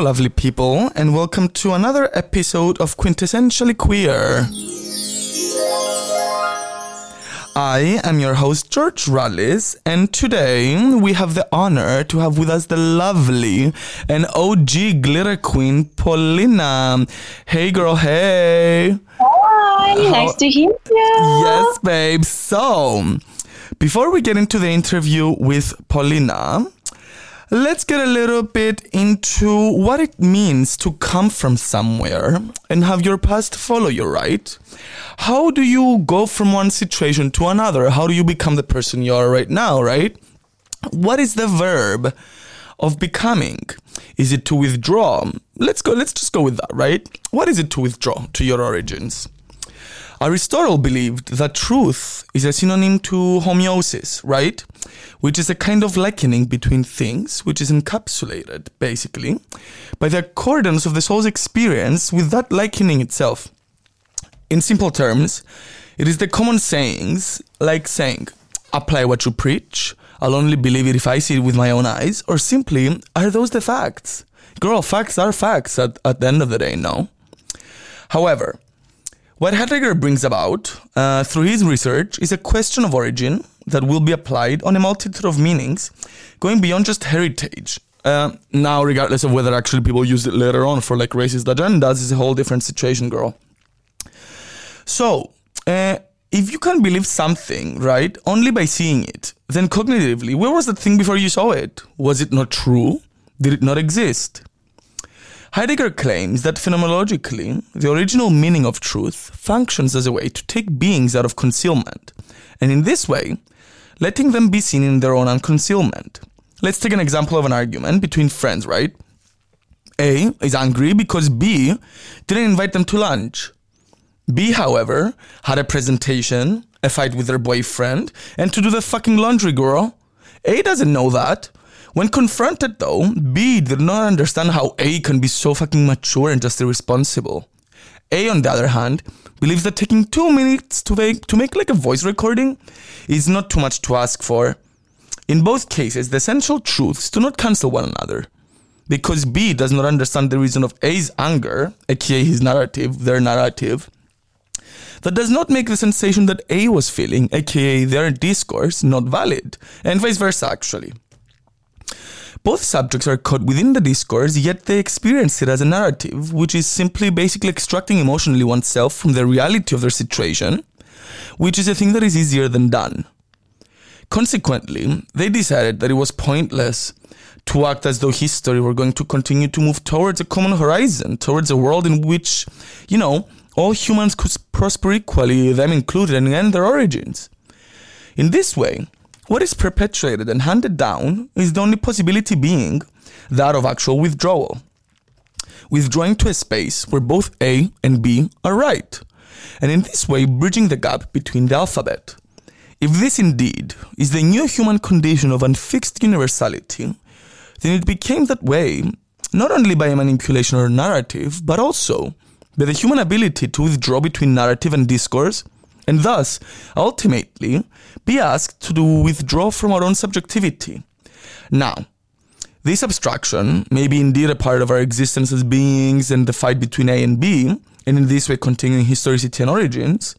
Hello, lovely people, and welcome to another episode of Quintessentially Queer. I am your host, George Rallis, and today we have the honor to have with us the lovely and OG glitter queen, Paulina. Hey, girl, hey. Hi, How- nice to hear you. Yes, babe. So, before we get into the interview with Paulina, let's get a little bit into what it means to come from somewhere and have your past follow you, right? How do you go from one situation to another? How do you become the person you are right now, right? What is the verb of becoming? Is it to withdraw? Let's go, let's just go with that, right? What is it to withdraw to your origins? Aristotle believed that truth is a synonym to homoiosis, right? Which is a kind of likening between things, which is encapsulated, basically, by the accordance of the soul's experience with that likening itself. In simple terms, it is the common sayings, like saying, apply what you preach, I'll only believe it if I see it with my own eyes, or simply, are those the facts? Girl, facts are facts at, at the end of the day, no? However, what Heidegger brings about uh, through his research is a question of origin that will be applied on a multitude of meanings, going beyond just heritage. Uh, now, regardless of whether actually people use it later on for like racist agendas, is a whole different situation, girl. So, uh, if you can believe something, right, only by seeing it, then cognitively, where was that thing before you saw it? Was it not true? Did it not exist? Heidegger claims that phenomenologically, the original meaning of truth functions as a way to take beings out of concealment, and in this way, letting them be seen in their own unconcealment. Let's take an example of an argument between friends, right? A is angry because B didn't invite them to lunch. B, however, had a presentation, a fight with their boyfriend, and to do the fucking laundry, girl. A doesn't know that. When confronted, though, B did not understand how A can be so fucking mature and just irresponsible. A, on the other hand, believes that taking two minutes to make, to make like a voice recording is not too much to ask for. In both cases, the essential truths do not cancel one another. Because B does not understand the reason of A's anger, aka his narrative, their narrative, that does not make the sensation that A was feeling, aka their discourse, not valid, and vice versa, actually. Both subjects are caught within the discourse, yet they experience it as a narrative, which is simply basically extracting emotionally oneself from the reality of their situation, which is a thing that is easier than done. Consequently, they decided that it was pointless to act as though history were going to continue to move towards a common horizon, towards a world in which, you know, all humans could prosper equally, them included, and end their origins. In this way, what is perpetuated and handed down is the only possibility being that of actual withdrawal. Withdrawing to a space where both A and B are right, and in this way bridging the gap between the alphabet. If this indeed is the new human condition of unfixed universality, then it became that way not only by manipulation or narrative, but also by the human ability to withdraw between narrative and discourse, and thus, ultimately, be asked to withdraw from our own subjectivity. Now, this abstraction may be indeed a part of our existence as beings and the fight between A and B, and in this way continuing historicity and origins.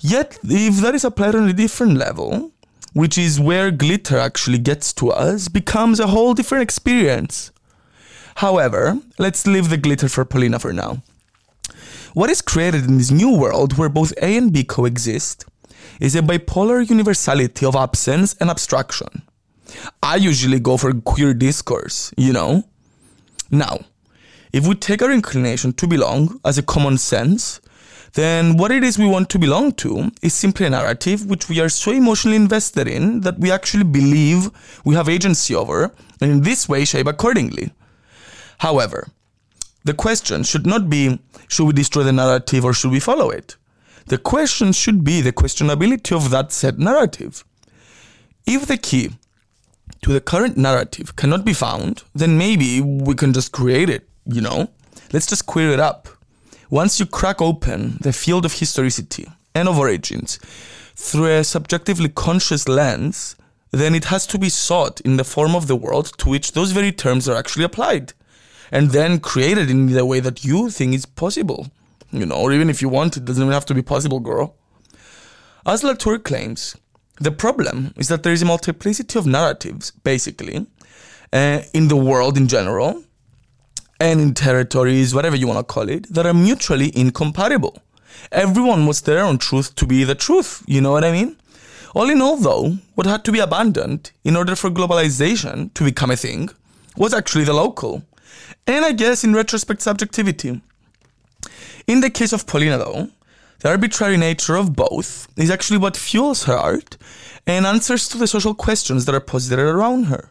Yet, if that is applied on a different level, which is where glitter actually gets to us, becomes a whole different experience. However, let's leave the glitter for Paulina for now. What is created in this new world where both A and B coexist is a bipolar universality of absence and abstraction. I usually go for queer discourse, you know? Now, if we take our inclination to belong as a common sense, then what it is we want to belong to is simply a narrative which we are so emotionally invested in that we actually believe we have agency over, and in this way shape accordingly. However, the question should not be should we destroy the narrative or should we follow it? The question should be the questionability of that said narrative. If the key to the current narrative cannot be found, then maybe we can just create it, you know? Let's just queer it up. Once you crack open the field of historicity and of origins through a subjectively conscious lens, then it has to be sought in the form of the world to which those very terms are actually applied. And then create it in the way that you think is possible. You know, or even if you want, it doesn't even have to be possible, girl. As Latour claims, the problem is that there is a multiplicity of narratives, basically, uh, in the world in general, and in territories, whatever you want to call it, that are mutually incompatible. Everyone wants their own truth to be the truth, you know what I mean? All in all, though, what had to be abandoned in order for globalization to become a thing was actually the local. And I guess in retrospect, subjectivity. In the case of Paulina, though, the arbitrary nature of both is actually what fuels her art and answers to the social questions that are posited around her.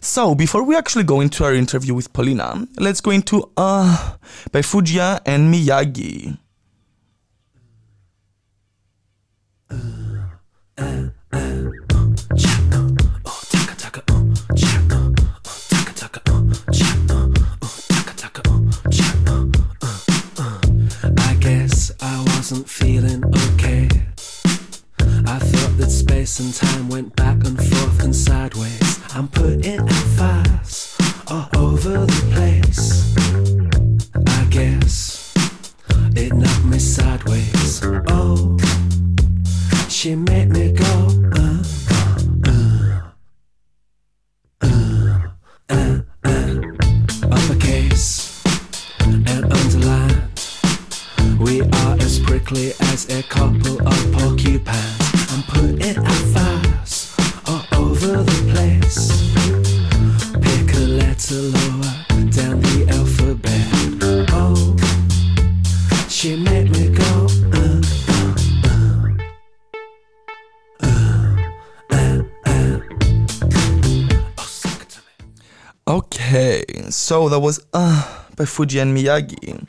So, before we actually go into our interview with Paulina, let's go into Uh by Fujiya and Miyagi. Feeling okay. I thought that space and time went back and forth and sideways. I'm putting out fires all over the place. I guess it knocked me sideways. Oh, she made so that was Uh by Fujiya and Miyagi.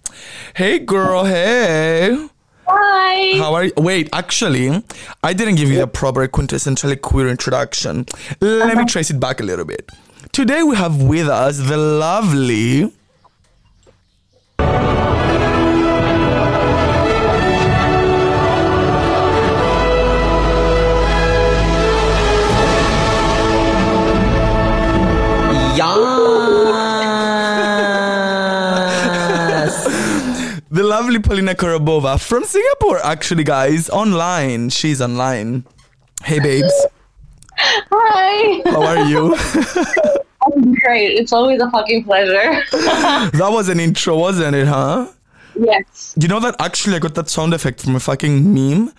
Hey girl, hey! Hi. How are you? Wait, actually, I didn't give you a proper quintessentially queer introduction. Let me trace it back a little bit. Today we have with us the lovely. The lovely Polina Korobova from Singapore, actually, guys, online. She's online. Hey, babes. Hi. How are you? I'm great. It's always a fucking pleasure. that was an intro, wasn't it, huh? yes. You know that actually I got that sound effect from a fucking meme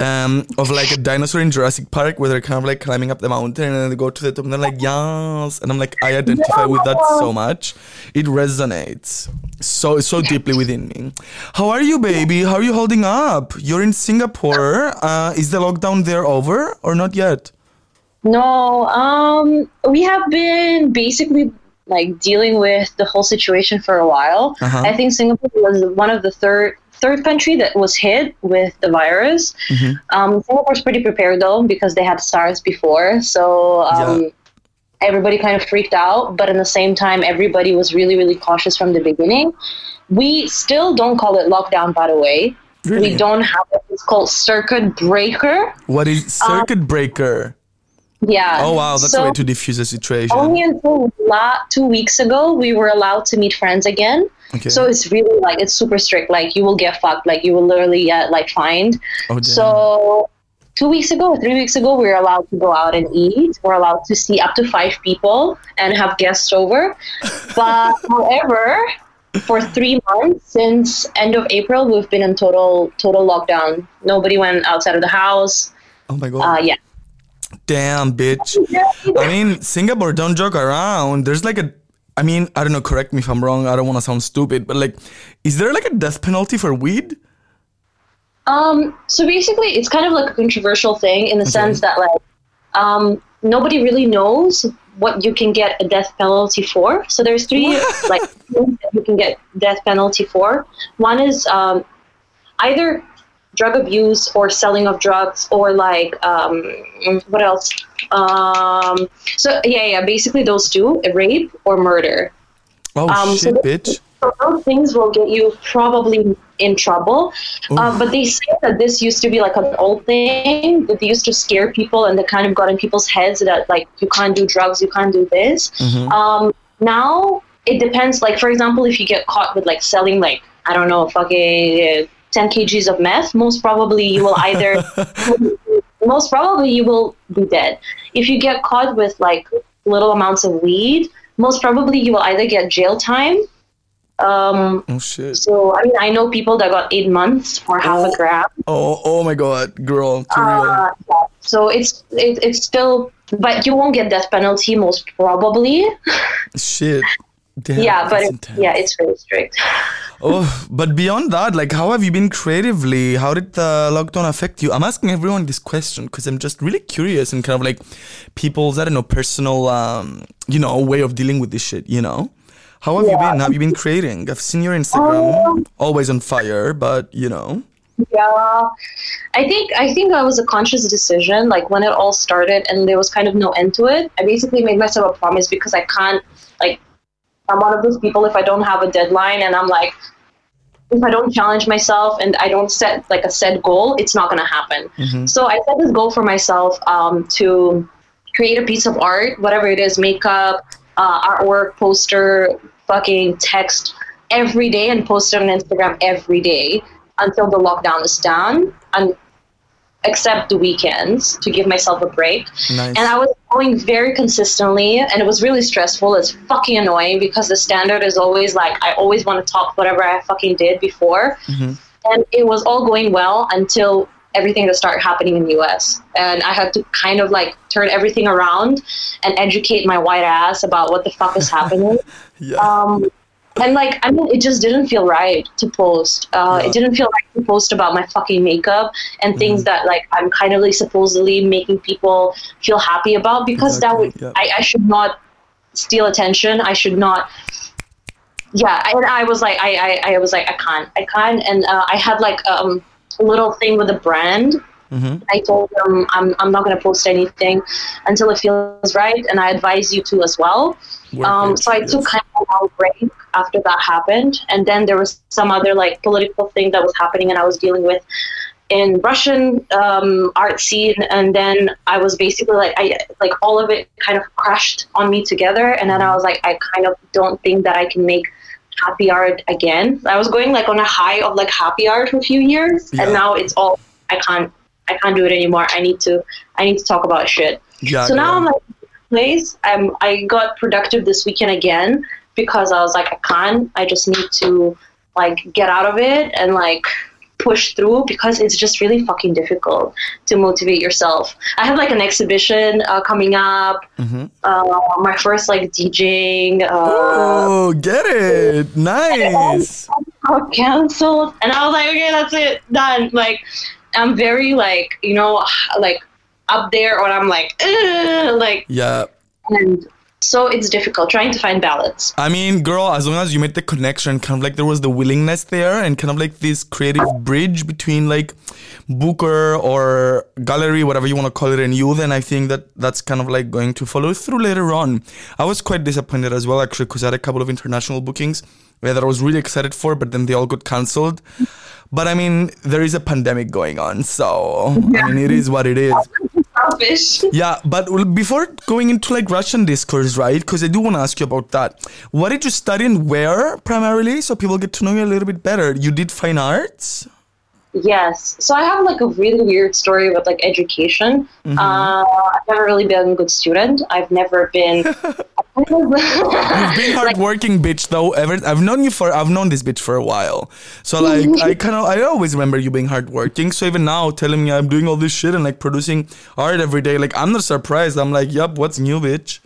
um, of like a dinosaur in Jurassic Park where they're kind of like climbing up the mountain and then they go to the top and they're like, yes. And I'm like, I identify with that so much. It resonates so so deeply within me. How are you, baby? How are you holding up? You're in Singapore. Uh, is the lockdown there over or not yet? No, um, we have been basically like dealing with the whole situation for a while. Uh-huh. I think Singapore was one of the third third country that was hit with the virus. Mm-hmm. Um, Singapore's pretty prepared though because they had SARS before, so um, Yeah. everybody kind of freaked out. But at the same time, everybody was really really cautious from the beginning. We still don't call it lockdown, by the way. Really? We don't have it. It's called circuit breaker. What is circuit breaker? Yeah. Oh wow, that's so a way to diffuse the situation. Only until la- two weeks ago we were allowed to meet friends again. Okay. So it's really like it's super strict. Like you will get fucked. Like you will literally get like fined. Oh, damn. So two weeks ago, three weeks ago, we were allowed to go out and eat. We're allowed to see up to five people and have guests over. But however, for three months since end of April, we've been in total total lockdown. Nobody went outside of the house. oh my god. Uh, yeah. Damn, bitch. I mean, Singapore, don't joke around. There's like a, I mean, I don't know, correct me if I'm wrong. I don't want to sound stupid, but like, is there like a death penalty for weed? Um, so basically, it's kind of like a controversial thing in the sense that like um, nobody really knows what you can get a death penalty for. So there's three like things that you can get death penalty for. One is um, either drug abuse or selling of drugs or like um, what else? Um, so yeah, yeah, basically those two: rape or murder. Oh Um, so shit, the- bitch. So those things will get you probably in trouble. Uh, but they say that this used to be like an old thing that they used to scare people and they kind of got in people's heads that like you can't do drugs, you can't do this. Mm-hmm. Um, now it depends. Like for example, if you get caught with like selling like I don't know, fucking uh, 10 kgs of meth, most probably you will either most probably you will be dead. If you get caught with like little amounts of weed, most probably you will either get jail time. Um, Oh shit. so I mean, I know people that got eight months for half Oh. a gram. Oh, oh my god, girl. Uh, yeah. So it's it, it's still, but you won't get death penalty most probably. Shit. Damn, yeah, but it, yeah, it's very strict. Oh, but beyond that, like, how have you been creatively? How did the lockdown affect you? I'm asking everyone this question because I'm just really curious and kind of like people's, I don't know, personal, um, you know, way of dealing with this shit, you know? How have you Yeah. been? Have you been creating? I've seen your Instagram, always on fire, but, you know. Yeah, I think I think that was a conscious decision. Like when it all started, and there was kind of no end to it. I basically made myself a promise because I can't. Like, I'm one of those people. If I don't have a deadline, and I'm like, if I don't challenge myself and I don't set like a set goal, it's not gonna happen. So I set this goal for myself um, to create a piece of art, whatever it is, makeup, uh, artwork, poster, fucking text every day, and post it on Instagram every day until the lockdown is done, and except the weekends to give myself a break. Nice. And I was going very consistently, and it was really stressful. It's fucking annoying because the standard is always like I always want to top whatever I fucking did before, and it was all going well until everything that started happening in the US. And I had to kind of like turn everything around and educate my white ass about what the fuck is happening. yeah. Um, and like, I mean, it just didn't feel right to post. Uh, Yeah. It didn't feel right to post about my fucking makeup and things that like I'm kind of like supposedly making people feel happy about because that would Exactly, yeah. I, I should not steal attention. I should not. Yeah, and I was like, I, I, I was like, I can't, I can't, and uh, I had like um, a little thing with a brand. Mhm. I told them I'm, I'm not going to post anything until it feels right, and I advise you to as well. Um, so I took kind of a long break after that happened, and then there was some other like political thing that was happening, and I was dealing with in Russian um, art scene, and then I was basically like I like all of it kind of crashed on me together, and then I was like I kind of don't think that I can make happy art again. I was going like on a high of like happy art for a few years, Yeah. and now it's all I can't I can't do it anymore. I need to I need to talk about shit. Yeah, So now girl. I'm like, place. Um, I got productive this weekend again because I was like, I can't. I just need to like get out of it and like push through because it's just really fucking difficult to motivate yourself. I have like an exhibition uh, coming up. Mhm. Uh, my first like DJing. Uh, Oh, get it. Nice. canceled, and I was like, okay, that's it, done. Like, I'm very like you know like up there, or I'm like, like Yeah. and so it's difficult trying to find balance. I mean, girl, as long as you made the connection, kind of like there was the willingness there and kind of like this creative bridge between like Booker or gallery, whatever you want to call it, and you, then I think that that's kind of like going to follow through later on. I was quite disappointed as well, actually, because I had a couple of international bookings uh, that I was really excited for, but then they all got cancelled. But I mean, there is a pandemic going on, so I mean, it is what it is. Selfish. Yeah, but before going into like Russian discourse, right? Because I do want to ask you about that. What did you study and where primarily, so people get to know you a little bit better? You did fine arts. Yes. So I have like a really weird story with like education. Mm-hmm. Uh, I've never really been a good student. I've never been. You've been hardworking, bitch. Though ever, I've known you for, I've known this bitch for a while. So like, I kind of, I always remember you being hardworking. So even now, telling me I'm doing all this shit and like producing art every day, like I'm not surprised. I'm like, yup, what's new, bitch?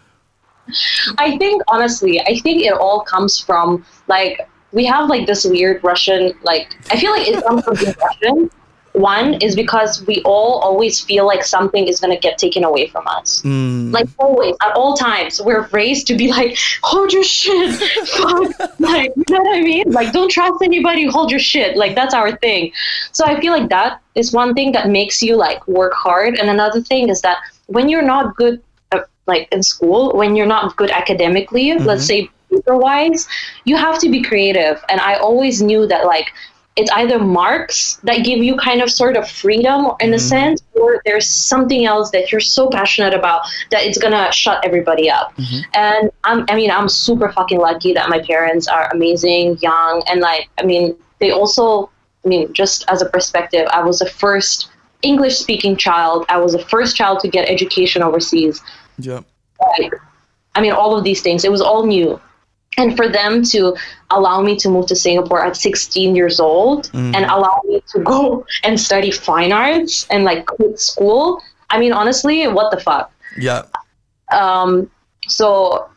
I think honestly, I think it all comes from like we have like this weird Russian like I feel like it comes from being Russian. One is because we all always feel like something is gonna get taken away from us. Mm, Like always, at all times, we're raised to be like, hold your shit. Like, you know what I mean? Like, don't trust anybody, hold your shit. Like, that's our thing. So I feel like that is one thing that makes you like work hard. And another thing is that when you're not good, uh, like in school, when you're not good academically, let's say paper wise, you have to be creative. And I always knew that, like, it's either marks that give you kind of sort of freedom in a mm-hmm. sense, or there's something else that you're so passionate about that it's gonna shut everybody up. Mm-hmm. And I'm, I mean, I'm super fucking lucky that my parents are amazing, young, and like, I mean, they also, I mean, just as a perspective, I was the first English speaking child. I was the first child to get education overseas Yeah. like i mean all of these things it was all new and for them to allow me to move to singapore at 16 years old and allow me to go and study fine arts and like quit school i mean honestly what the fuck? Yeah. um, so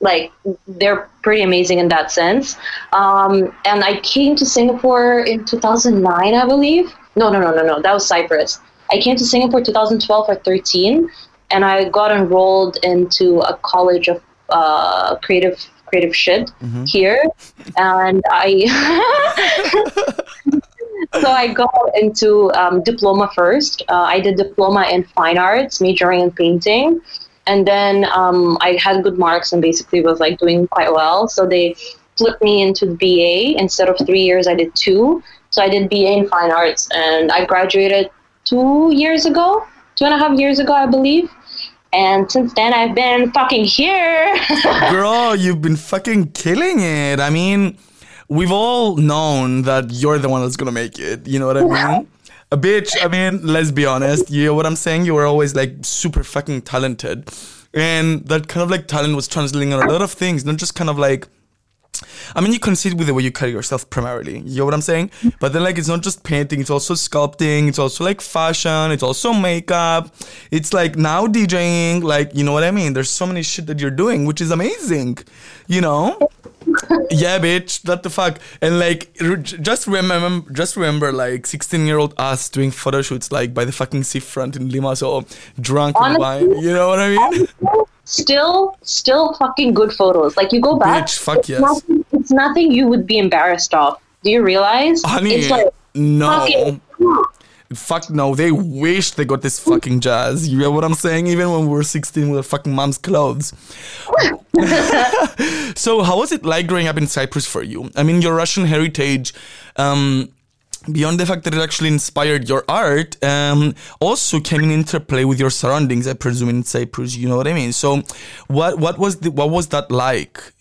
like they're pretty amazing in that sense. Um, and i came to singapore in 2009 i believe. No no no no no that was cyprus. I came to singapore 2012 or 13 and i got enrolled into a college of uh, creative creative shit here and i so I got into um, diploma first. Uh, I did diploma in fine arts, majoring in painting, and then um, I had good marks and basically was like doing quite well. So they flipped me into BA instead of three years. I did two. So I did BA in fine arts, and I graduated two years ago, two and a half years ago, I believe. And since then, I've been fucking here. Girl, you've been fucking killing it. I mean, we've all known that you're the one that's gonna make it. You know what I mean? A bitch, I mean, let's be honest. You know what I'm saying? You were always like super fucking talented. And that kind of like talent was translating on a lot of things, not just kind of like I mean, you concede with the way you cut yourself primarily. You know what I'm saying? Mm-hmm. But then, like, it's not just painting, it's also sculpting, it's also like fashion, it's also makeup, it's like now DJing, like, you know what I mean? There's so many shit that you're doing, which is amazing, you know? Yeah, bitch, what the fuck? And like, re- just remember, just remember, like, 16 year old us doing photo shoots, like, by the fucking seafront in Lima, so drunk Honestly- wine, you know what I mean? still still fucking good photos like you go back Bitch, fuck it's yes. nothing, it's nothing you would be embarrassed of do you realize Honey, it's like no. Fuck no, they wish they got this fucking jazz. You know what I'm saying? Even when we were 16 with our fucking mom's clothes. so, how was it like growing up in Cyprus for you? I mean, your Russian heritage, um, beyond the fact that it actually inspired your art, um, also came in interplay with your surroundings, I presume, in Cyprus. You know what I mean? So, what what was the, what was that like?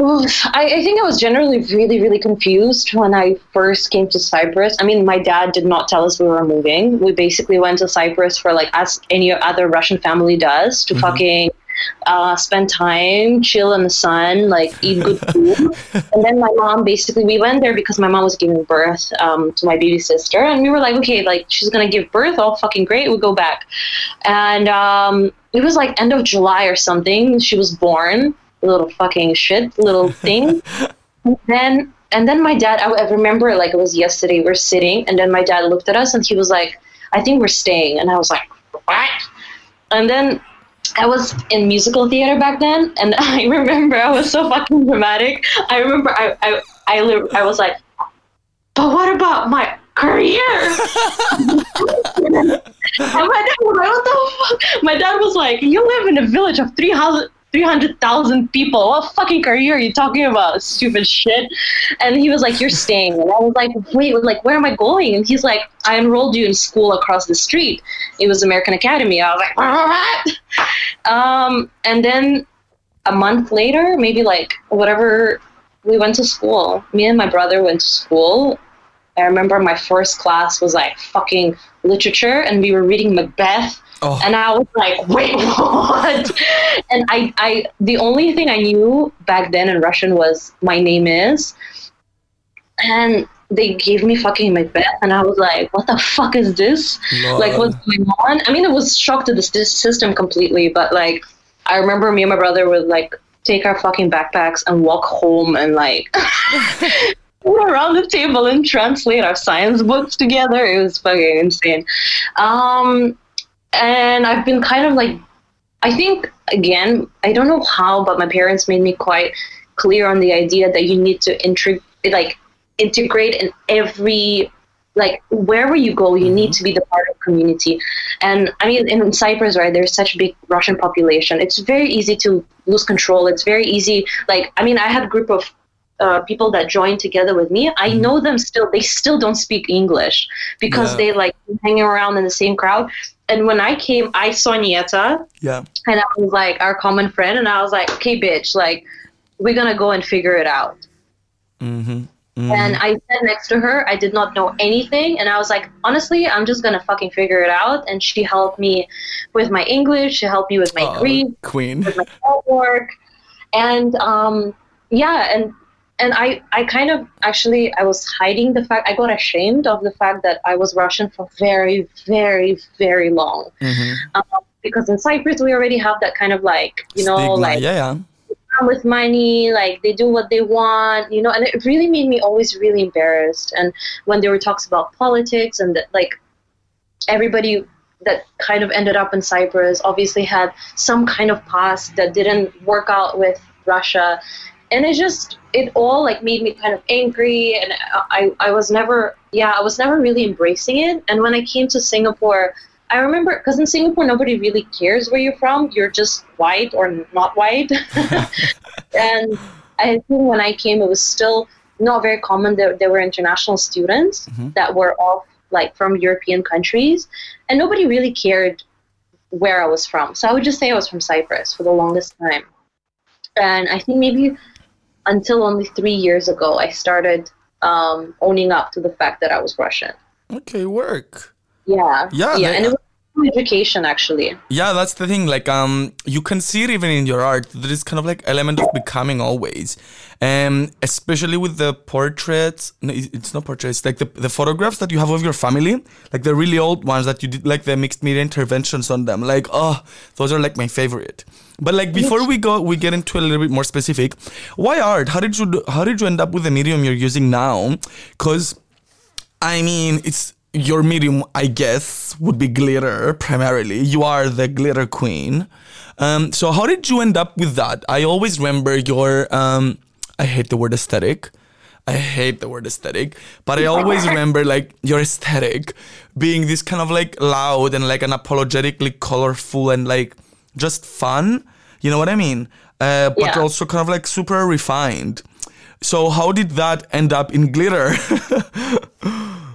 I, I think I was generally really, really confused when I first came to Cyprus. I mean, my dad did not tell us we were moving. We basically went to Cyprus for like as any other Russian family does to fucking uh, spend time, chill in the sun, like eat good food. and then my mom basically we went there because my mom was giving birth um, to my baby sister, and we were like, okay, like she's gonna give birth, all fucking great. We'll go back, and um, it was like end of July or something. She was born. Little fucking shit little thing. And then and then my dad I, I remember it like it was yesterday. We're sitting and then my dad looked at us and he was like i think we're staying. And i was like what? And then I was in musical theater back then, and I remember I was so fucking dramatic. I remember I I I, I was like, but what about my career? and my dad was like, what the fuck? My dad was like, you live in a village of 300 300,000 people. What fucking career are you talking about? Stupid shit. And he was like, You're staying. And I was like, Wait, like, where am I going? And he's like, I enrolled you in school across the street. It was American Academy. I was like, What? Um, and then a month later, maybe like whatever, we went to school. Me and my brother went to school. I remember my first class was like fucking literature, and we were reading Macbeth. Oh. And I was like, wait, what? and I, I, the only thing I knew back then in Russian was my name is, and they gave me fucking Macbeth, and I was like, what the fuck is this? Like, what's going on? I mean, it was shocked to the system completely, but like, I remember me and my brother would like take our fucking backpacks and walk home and like around the table and translate our science books together. It was fucking insane. Um, and I've been kind of like, I think again, I don't know how, but my parents made me quite clear on the idea that you need to like integrate in every like wherever you go you need to be the part of community and i mean in cyprus right there's such a big russian population it's very easy to lose control it's very easy like i mean i had a group of uh, people that joined together with me, I Mm-hmm. know them still. They still don't speak English because Yeah. they like hanging around in the same crowd. And when I came, I saw Nieta, Yeah. and I was like our common friend, and I was like, okay, bitch, like we're gonna go and figure it out. Mm-hmm. And I sat next to her. I did not know anything. And I was like, honestly, I'm just going to fucking figure it out. And she helped me with my English. She helped me with my Oh, Greek, Queen. with my homework. And um, yeah, and and I, I kind of actually I was hiding the fact I got ashamed of the fact that I was Russian for very very very long Mm-hmm. um, because in Cyprus we already have that kind of like you know Stigma. like yeah, yeah. come with money, like they do what they want, you know, and it really made me always really embarrassed. And when there were talks about politics and that, like everybody that kind of ended up in Cyprus obviously had some kind of past that didn't work out with Russia. And it just, it all like made me kind of angry. And I, I was never, yeah, I was never really embracing it. And when I came to Singapore, I remember because in Singapore nobody really cares where you're from. You're just white or not white. and I think when I came, it was still not very common that there were international students Mhm. that were all like from European countries, and nobody really cared where I was from. So I would just say I was from Cyprus for the longest time. And I think maybe until only three years ago, I started um, owning up to the fact that I was Russian. Okay, work. Yeah, Yeah, yeah, they- and it was education actually. Yeah, that's the thing. Like, um, you can see it even in your art. There is kind of like element of becoming always, um, especially with the portraits. No, it's not portraits. Like the the photographs that you have of your family, like the really old ones that you did, like the mixed media interventions on them. Like, oh, those are like my favorite. But like before we go, we get into a little bit more specific. Why art? How did you do, how did you end up with the medium you're using now? Because I mean, it's your medium, I guess, would be glitter primarily. You are the glitter queen. Um, so how did you end up with that? I always remember your. Um, I hate the word aesthetic. I hate the word aesthetic, but I always remember like your aesthetic being this kind of like loud and like unapologetically colorful and like just fun. You know what I mean? Uh, but Yeah. also kind of like super refined. So how did that end up in glitter?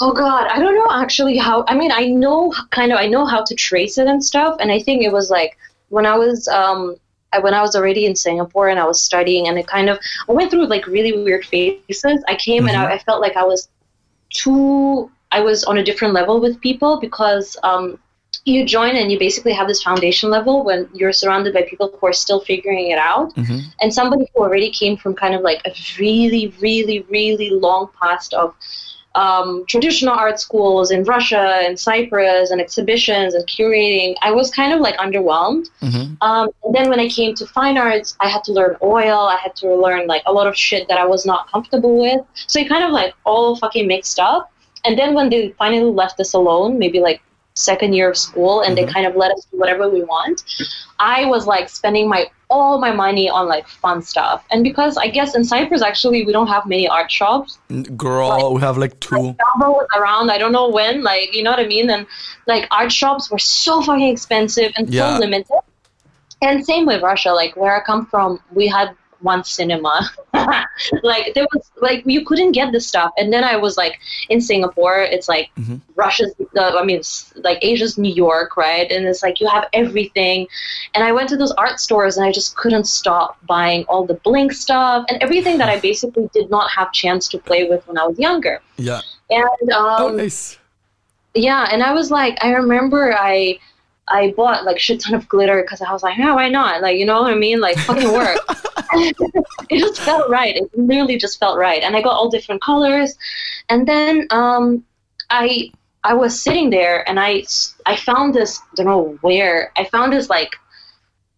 Oh God, I don't know actually how. I mean, I know kind of, I know how to trace it and stuff, and I think it was like when I was, um, I, when I was already in Singapore and I was studying, and it kind of, I went through like really weird phases. I came and I, I felt like I was too, I was on a different level with people because um, you join and you basically have this foundation level when you're surrounded by people who are still figuring it out Mhm. and somebody who already came from kind of like a really really really long past of um, traditional art schools in russia and cyprus and exhibitions and curating i was kind of like underwhelmed. Mhm. um, and then when i came to fine arts i had to learn oil. I had to learn like a lot of shit that i was not comfortable with. So it kind of like all fucking mixed up. And then when they finally left us alone maybe like second year of school and Mhm. they kind of let us do whatever we want i was like spending my all my money on like fun stuff and because i guess in cyprus actually we don't have many art shops Girl, we have like two. Was around i don't know when like you know what i mean and like art shops were so fucking expensive and Yeah. so limited and same with russia like where i come from we had one cinema like there was like you couldn't get this stuff and then i was like in singapore it's like Mhm. russia's uh, i mean like asia's new york right and it's like you have everything and i went to those art stores and i just couldn't stop buying all the blink stuff and everything that i basically did not have chance to play with when i was younger Yeah. and um, Oh, nice. yeah, and I was like, I remember I I bought like shit ton of glitter because I was like, yeah, why not? Like, you know what I mean? Like, fucking work. it just felt right. It literally just felt right, and I got all different colors, and then um, I I was sitting there and I I found this I don't know where I found this like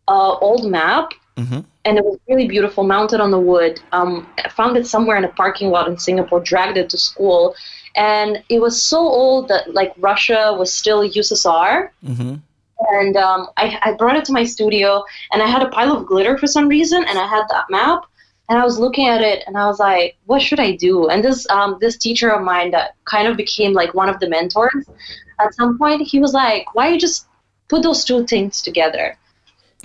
uh, old map hmm and it was really beautiful, mounted on the wood. Um, I found it somewhere in a parking lot in Singapore, dragged it to school, and it was so old that like Russia was still USSR. hmm And um, I, I brought it to my studio, and I had a pile of glitter for some reason, and I had that map, and I was looking at it, and I was like, "What should I do?" And this um, this teacher of mine that kind of became like one of the mentors. At some point, he was like, "Why you just put those two things together?"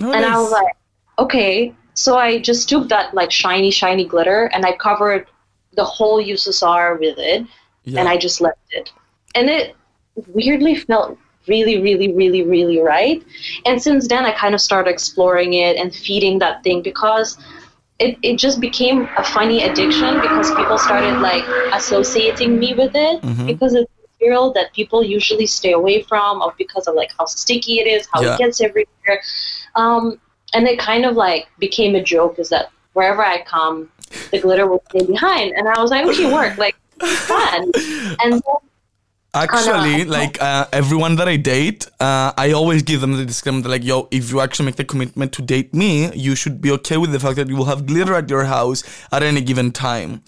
Oh, and I was like, okay. so I just took that like shiny, shiny glitter and I covered the whole USSR with it Yeah. and I just left it. And it weirdly felt really, really, really, really right. And since then, I kind of started exploring it and feeding that thing because it, it just became a funny addiction because people started like associating me with it Mhm. because it's material that people usually stay away from or because of like how sticky it is, how Yeah. it gets everywhere. Um, and it kind of like became a joke is that wherever I come, the glitter will stay behind. And I was like, okay, work, like, fun. And then Actually, like uh, everyone that I date, uh, I always give them the disclaimer that like, yo, if you actually make the commitment to date me, you should be okay with the fact that you will have glitter at your house at any given time.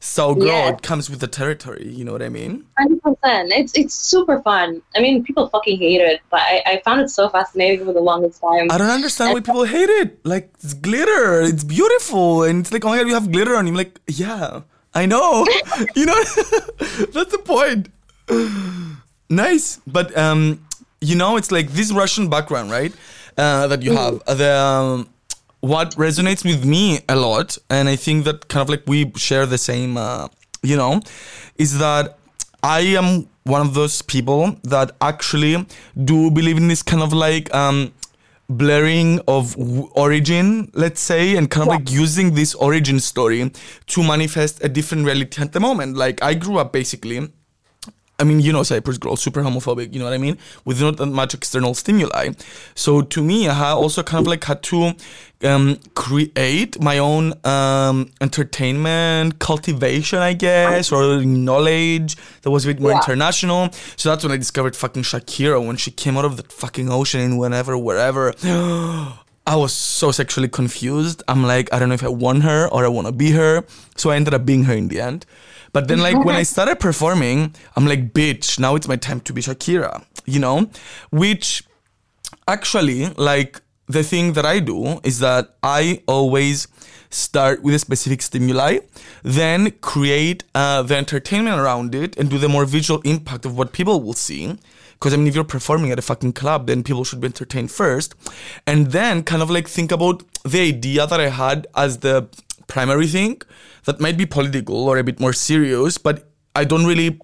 So, girl, Yeah. it comes with the territory. You know what I mean? Hundred percent. It's it's super fun. I mean, people fucking hate it, but I, I found it so fascinating for the longest time. I don't understand why people hate it. Like, it's glitter. It's beautiful, and it's like, oh my god, you have glitter on you. I'm like, yeah, I know. you know, that's the point. nice, but um, you know, it's like this Russian background, right? Uh, that you have. Uh, The um, what resonates with me a lot, and I think that kind of like we share the same, uh, you know, is that I am one of those people that actually do believe in this kind of like um, blurring of w- origin, let's say, and kind of like using this origin story to manifest a different reality at the moment. Like I grew up basically I mean, you know, Cyprus girl, super homophobic, you know what I mean? With not that much external stimuli. So to me, I also kind of like had to um, create my own um, entertainment cultivation, I guess, or knowledge that was a bit more Yeah. international. So that's when I discovered fucking Shakira when she came out of the fucking ocean in whenever, wherever. I was so sexually confused. I'm like, I don't know if I want her or I want to be her. So I ended up being her in the end. But then, like, when I started performing, I'm like, bitch, now it's my time to be Shakira, you know? Which actually, like, the thing that I do is that I always start with a specific stimuli, then create uh, the entertainment around it and do the more visual impact of what people will see. Because I mean, if you're performing at a fucking club, then people should be entertained first, and then kind of like think about the idea that I had as the primary thing that might be political or a bit more serious, but I don't really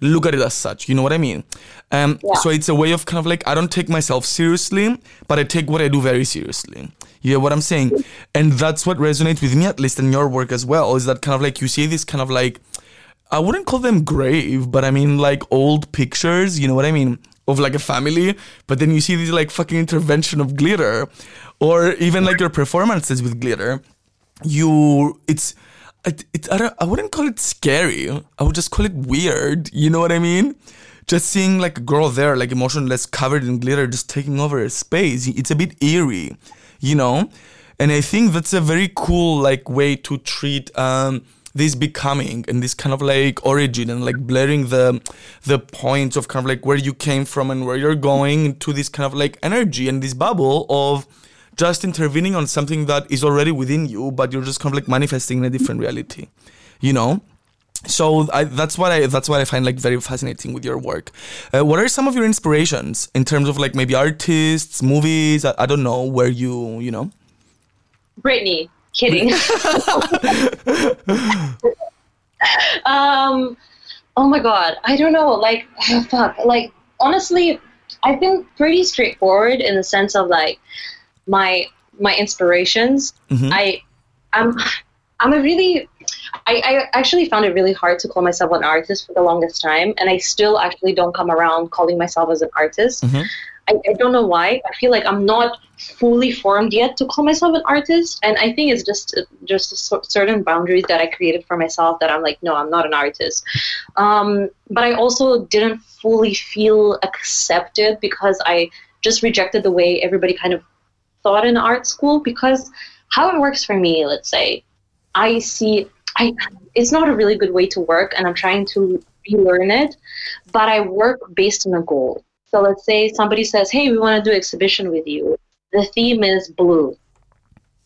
look at it as such. You know what I mean? Um, Yeah. So it's a way of kind of like I don't take myself seriously, but I take what I do very seriously. You know what I'm saying? And that's what resonates with me, at least in your work as well, is that kind of like you see this kind of like I wouldn't call them grave, but I mean like old pictures, you know what I mean? Of like a family, but then you see these like fucking intervention of glitter, or even like your performances with glitter. You, it's, it, it, I, I wouldn't call it scary. I would just call it weird. You know what I mean? Just seeing like a girl there, like emotionless, covered in glitter, just taking over a space. It's a bit eerie, you know. And I think that's a very cool like way to treat um, this becoming and this kind of like origin and like blurring the the points of kind of like where you came from and where you're going to this kind of like energy and this bubble of just intervening on something that is already within you, but you're just kind of like manifesting in a different reality, you know. So I, that's what I that's what I find like very fascinating with your work. Uh, what are some of your inspirations in terms of like maybe artists, movies? I, I don't know where you you know. Brittany, kidding. um, oh my god, I don't know. Like, oh, fuck. Like, honestly, I've been pretty straightforward in the sense of like my my inspirations. Mhm. I, I'm, I'm a really. I, I actually found it really hard to call myself an artist for the longest time, and I still actually don't come around calling myself as an artist. Mhm. I, I don't know why. I feel like I'm not fully formed yet to call myself an artist, and I think it's just just a certain boundaries that I created for myself that I'm like, no, I'm not an artist. Um, but I also didn't fully feel accepted because I just rejected the way everybody kind of thought in art school. Because how it works for me, let's say, I see, I it's not a really good way to work, and I'm trying to relearn it. But I work based on a goal. So let's say somebody says, "Hey, we want to do exhibition with you." The theme is blue,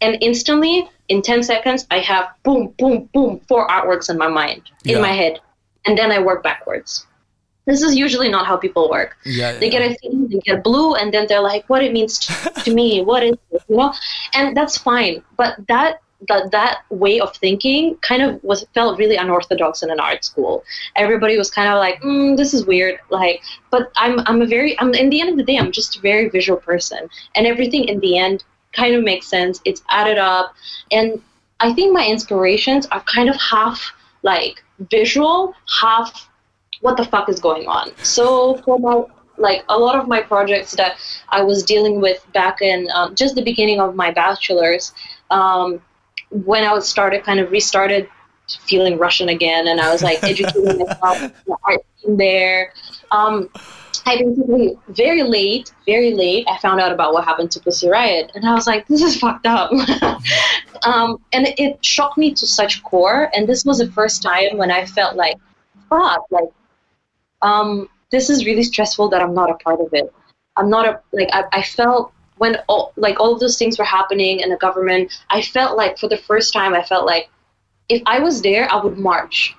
and instantly, in ten seconds, I have boom, boom, boom, four artworks in my mind, Yeah. in my head, and then I work backwards. This is usually not how people work. Yeah, They get a theme, they get blue, and then they're like, what it means to, to me, what is it, you know? And that's fine. But that that that way of thinking kind of was felt really unorthodox in an art school. Everybody was kind of like, mm, "This is weird." Like, but I'm I'm a very I'm in the end of the day I'm just a very visual person, and everything in the end kind of makes sense. It's added up, and I think my inspirations are kind of half like visual, half what the fuck is going on. So for my like a lot of my projects that I was dealing with back in um, just the beginning of my bachelor's, um, when I was started kind of restarted feeling Russian again, and I was like educating myself there. Um, I basically very late, very late, I found out about what happened to Pussy Riot, and I was like, this is fucked up. um, and it, it shocked me to such core, and this was the first time when I felt like, fuck, like, um, this is really stressful that I'm not a part of it. I'm not a like I, I felt when all, like all of those things were happening in the government, I felt like for the first time, I felt like if I was there, I would march.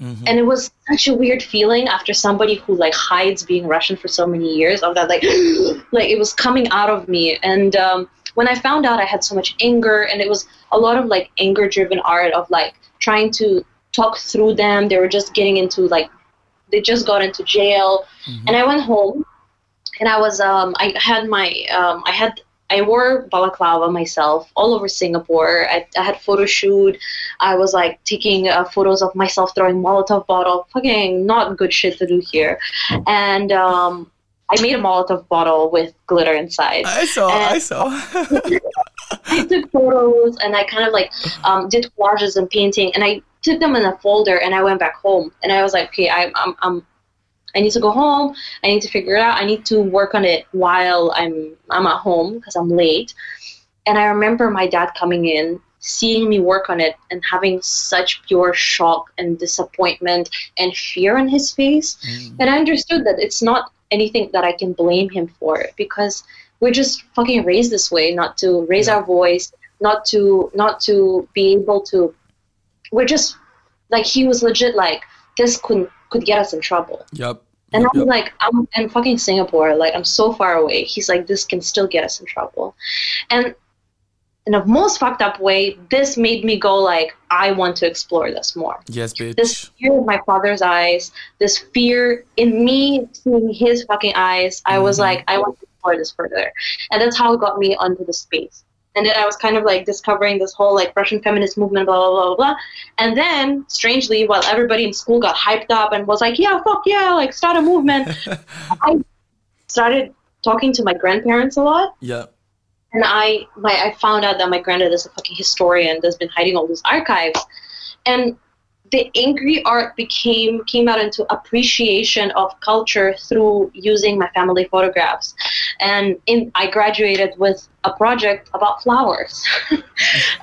Mm-hmm. And it was such a weird feeling after somebody who like hides being Russian for so many years of that like like it was coming out of me. And um, when I found out, I had so much anger, and it was a lot of like anger driven art of like trying to talk through them. They were just getting into like they just got into jail, mm-hmm. and I went home and I was um, I had my um, I had I wore balaclava myself all over Singapore. I, I had photo shoot. I was like taking uh, photos of myself throwing Molotov bottle. Fucking not good shit to do here. And um, I made a Molotov bottle with glitter inside. I saw. And I saw. I took photos and I kind of like um, did collages and painting, and I took them in a folder. And I went back home, and I was like, okay, I, I'm I'm I need to go home. I need to figure it out. I need to work on it while I'm I'm at home because I'm late. And I remember my dad coming in, seeing me work on it, and having such pure shock and disappointment and fear on his face. Mm. And I understood that it's not anything that I can blame him for because we're just fucking raised this way, not to raise yeah. our voice, not to not to be able to. We're just like he was legit like this could could get us in trouble. Yep. And yep, I'm yep. like, I'm in fucking Singapore. Like, I'm so far away. He's like, this can still get us in trouble. And in a most fucked up way, this made me go like, I want to explore this more. Yes, bitch. This fear in my father's eyes, this fear in me seeing his fucking eyes, I mm-hmm. was like, I want to explore this further. And that's how it got me onto the space and then I was kind of like discovering this whole like Russian feminist movement, blah blah blah blah. And then, strangely, while everybody in school got hyped up and was like, "Yeah, fuck yeah, like start a movement," I started talking to my grandparents a lot. Yeah. And I, my, I found out that my granddad is a fucking historian that's been hiding all these archives, and the angry art became came out into appreciation of culture through using my family photographs. And in, i graduated with a project about flowers.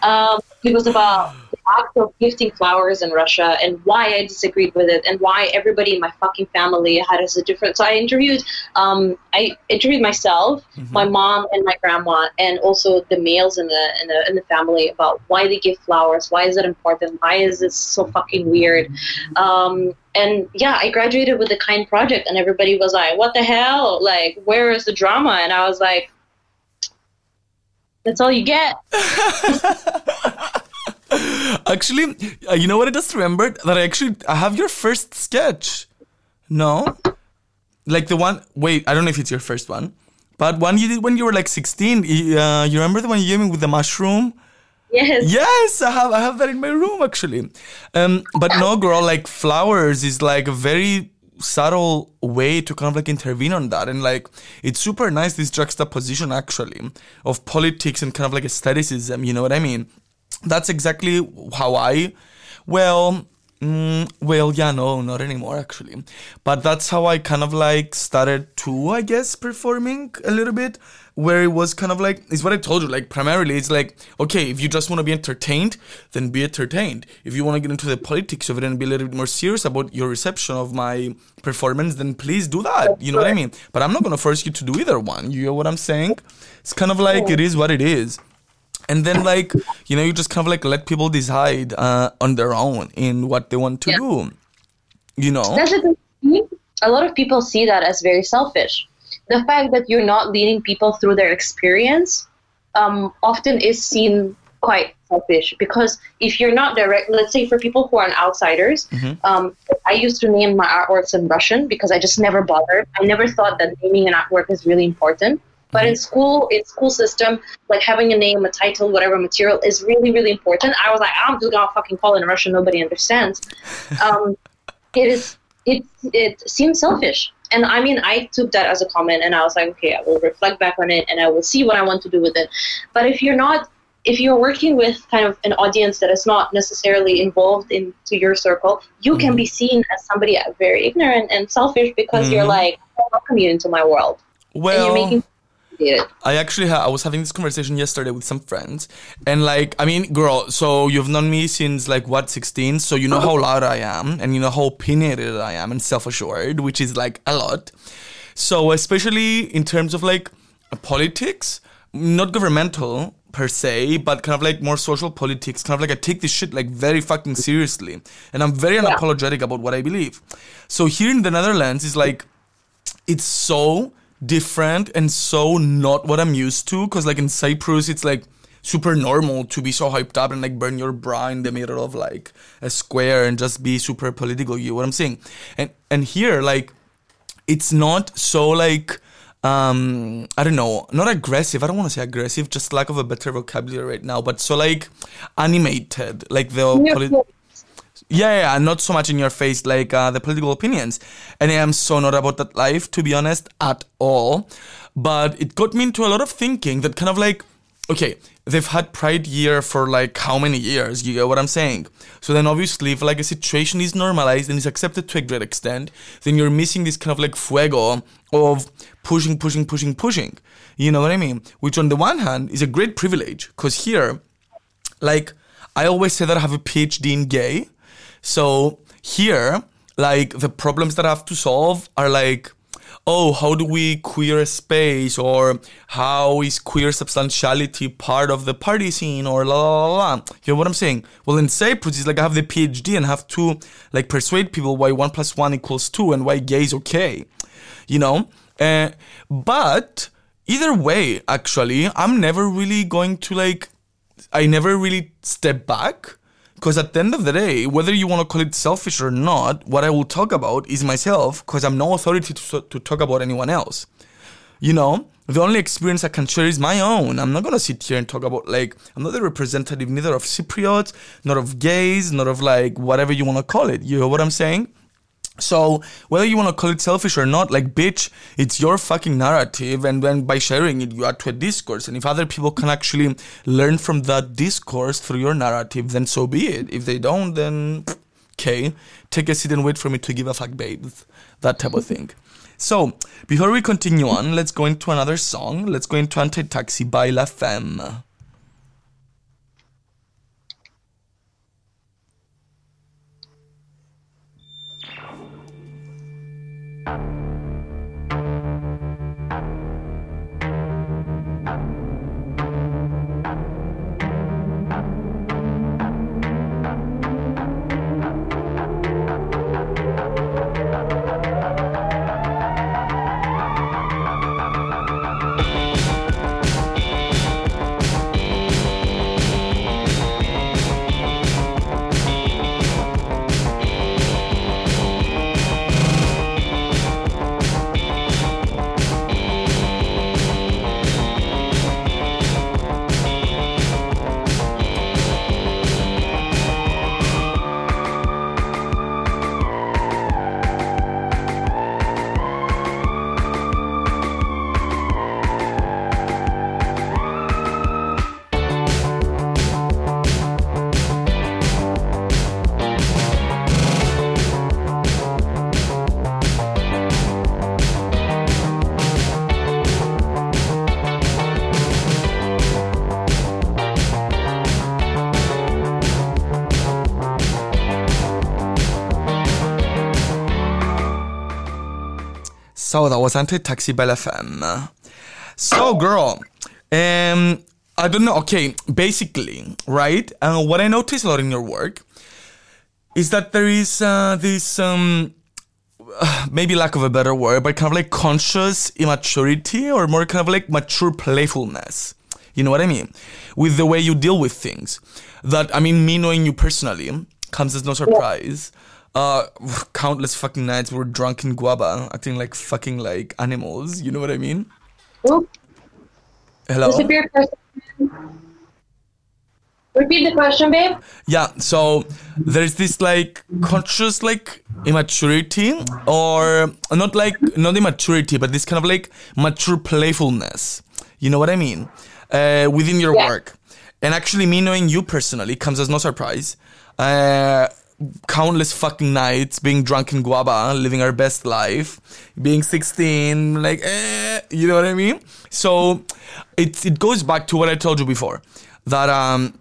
Um, it was about act of gifting flowers in Russia and why I disagreed with it and why everybody in my fucking family had as a different. So I interviewed, um, I interviewed myself, mm-hmm. my mom, and my grandma, and also the males in the, in the in the family about why they give flowers, why is it important, why is this so fucking weird. Um, and yeah, I graduated with the kind project, and everybody was like, "What the hell? Like, where is the drama?" And I was like, "That's all you get." actually, uh, you know what I just remembered? That I actually I have your first sketch. No? Like the one, wait, I don't know if it's your first one, but one you did when you were like 16. Uh, you remember the one you gave me with the mushroom? Yes. Yes, I have I have that in my room actually. Um, but no, girl, like flowers is like a very subtle way to kind of like intervene on that and like it's super nice this juxtaposition actually of politics and kind of like aestheticism you know what i mean that's exactly how I, well, mm, well, yeah, no, not anymore actually. But that's how I kind of like started to, I guess, performing a little bit. Where it was kind of like, it's what I told you, like, primarily it's like, okay, if you just want to be entertained, then be entertained. If you want to get into the politics of it and be a little bit more serious about your reception of my performance, then please do that. You know what I mean? But I'm not going to force you to do either one. You know what I'm saying? It's kind of like, it is what it is and then like you know you just kind of like let people decide uh, on their own in what they want to yeah. do you know That's a, a lot of people see that as very selfish the fact that you're not leading people through their experience um, often is seen quite selfish because if you're not direct, let's say for people who are outsiders, um, I used to name my artworks in Russian because I just never bothered. I never thought that naming an artwork is really important. But in mm-hmm. school, in school system, like having a name, a title, whatever material is really, really important. I was like, I'm just gonna fucking call in Russian. Nobody understands. Um, it is. It it seems selfish, and I mean, I took that as a comment, and I was like, okay, I will reflect back on it, and I will see what I want to do with it. But if you're not if you're working with kind of an audience that is not necessarily involved into your circle, you can be mm-hmm. seen as somebody very ignorant and selfish because you're mm-hmm. like, I welcome you into my world. and you're Well, it. I actually ha- I was having this conversation yesterday with some friends, and like I mean, girl, so you've known me since like what sixteen, so you know how loud I am, and you know how opinionated I am and self-assured, which is like a lot. So especially in terms of like politics, not governmental per se, but kind of like more social politics. Kind of like I take this shit like very fucking seriously, and I'm very unapologetic about what I believe. So here in the Netherlands is like it's so different and so not what I'm used to. Cause like in Cyprus, it's like super normal to be so hyped up and like burn your bra in the middle of like a square and just be super political. You know what I'm saying? And and here, like, it's not so like um I don't know, not aggressive. I don't want to say aggressive, just lack of a better vocabulary right now. But so like animated, like the Yeah, poli- yeah. yeah, not so much in your face like uh, the political opinions. And I am so not about that life, to be honest, at all. But it got me into a lot of thinking that kind of like, okay, they've had Pride Year for like how many years? You get what I'm saying? So then obviously, if like a situation is normalized and is accepted to a great extent, then you're missing this kind of like fuego of pushing, pushing, pushing, pushing. You know what I mean? Which on the one hand is a great privilege because here, like I always say that I have a PhD in gay. So here, like the problems that I have to solve are like, oh, how do we queer space or how is queer substantiality part of the party scene or la la la la. You know what I'm saying? Well, in Cyprus, it's like I have the PhD and have to like persuade people why one plus one equals two and why gay is okay. You know? Uh, but either way, actually, I'm never really going to like I never really step back because at the end of the day, whether you want to call it selfish or not, what I will talk about is myself because I'm no authority to, to talk about anyone else. You know, the only experience I can share is my own. I'm not gonna sit here and talk about like I'm not the representative neither of Cypriots, not of gays, not of like whatever you want to call it. You know what I'm saying? So whether you want to call it selfish or not, like bitch, it's your fucking narrative, and then by sharing it, you add to a discourse. And if other people can actually learn from that discourse through your narrative, then so be it. If they don't, then okay, take a seat and wait for me to give a fuck, babe. That type of thing. So before we continue on, let's go into another song. Let's go into Anti Taxi by La Femme. So that was Anti Taxi by La Femme. So, girl, um, I don't know. Okay, basically, right? Uh, what I notice a lot in your work is that there is uh, this um, maybe lack of a better word, but kind of like conscious immaturity or more kind of like mature playfulness. You know what I mean? With the way you deal with things. That, I mean, me knowing you personally comes as no surprise. Uh, countless fucking nights we were drunk in Guaba, acting like fucking like animals. You know what I mean? Hello? person. Repeat the question, babe. Yeah, so there's this like conscious like immaturity or not like not immaturity, but this kind of like mature playfulness. You know what I mean? Uh, within your Yeah. work. And actually me knowing you personally comes as no surprise. Uh, countless fucking nights being drunk in Guaba, living our best life, being 16, like eh, you know what I mean? So it it goes back to what I told you before. That um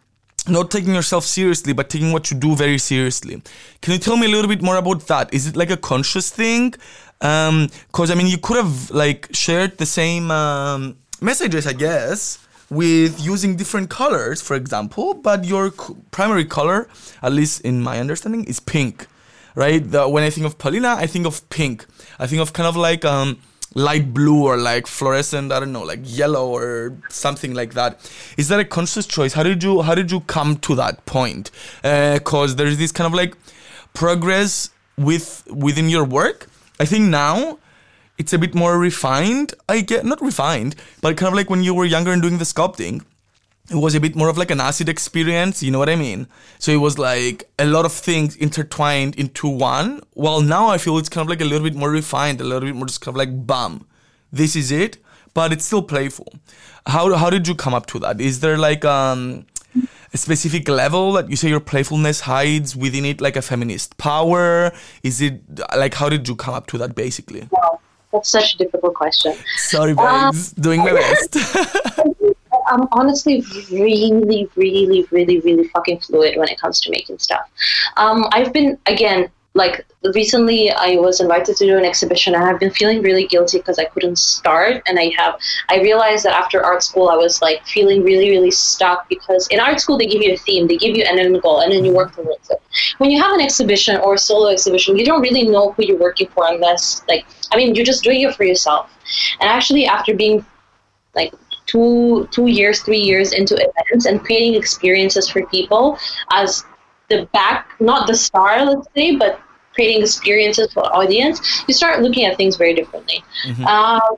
not taking yourself seriously, but taking what you do very seriously. Can you tell me a little bit more about that? Is it like a conscious thing? um Because I mean, you could have like shared the same um, messages, I guess, with using different colors, for example. But your primary color, at least in my understanding, is pink, right? The, when I think of Paulina, I think of pink. I think of kind of like um, light blue or like fluorescent i don't know like yellow or something like that is that a conscious choice how did you how did you come to that point because there's this kind of like progress with within your work i think now it's a bit more refined i get not refined but kind of like when you were younger and doing the sculpting it was a bit more of like an acid experience, you know what I mean? So it was like a lot of things intertwined into one. While now I feel it's kind of like a little bit more refined, a little bit more just kind of like bam, this is it, but it's still playful. How how did you come up to that? Is there like um a specific level that you say your playfulness hides within it like a feminist power? Is it like how did you come up to that basically? Wow, that's such a difficult question. Sorry, babes, doing my best. I'm honestly really, really, really, really fucking fluid when it comes to making stuff. Um, I've been again like recently I was invited to do an exhibition. And I've been feeling really guilty because I couldn't start and I have I realized that after art school I was like feeling really really stuck because in art school they give you a theme. They give you an end goal and then you work towards it. When you have an exhibition or a solo exhibition you don't really know who you're working for unless like I mean you're just doing it for yourself. And actually after being like two two years three years into events and creating experiences for people as the back not the star let's say but creating experiences for audience you start looking at things very differently. Um,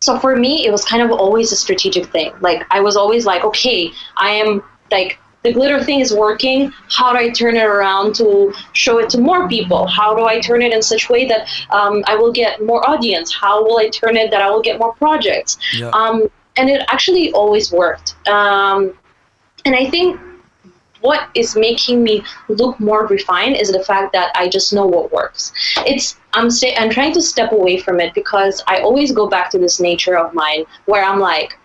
so for me it was kind of always a strategic thing. Like i was always like okay i am like the glitter thing is working. How do i turn it around to show it to more people? How do i turn it in such a way that um, i will get more audience? How will i turn it that i will get more projects? Yeah. um, and it actually always worked. Um, and i think what is making me look more refined is the fact that I just know what works. It's I'm say I'm trying to step away from it because I always go back to this nature of mine where I'm like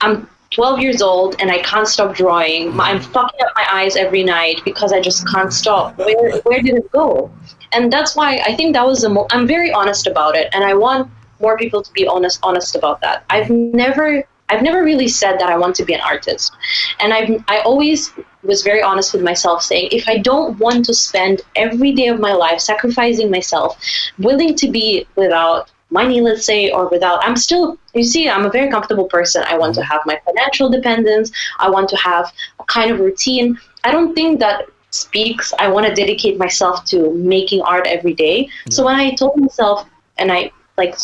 I'm 12 years old and I can't stop drawing. I'm mm-hmm. fucking up my eyes every night because I just can't stop. Where where did it go? And that's why I think that was the mo- I'm very honest about it and I want more people to be honest honest about that. I've never I've never really said that I want to be an artist. And I've I always was very honest with myself saying if I don't want to spend every day of my life sacrificing myself, willing to be without money, let's say, or without I'm still you see, I'm a very comfortable person. I want to mm-hmm. have my financial dependence. I want to have a kind of routine. I don't think that speaks I want to dedicate myself to making art every day. So when I told myself and I like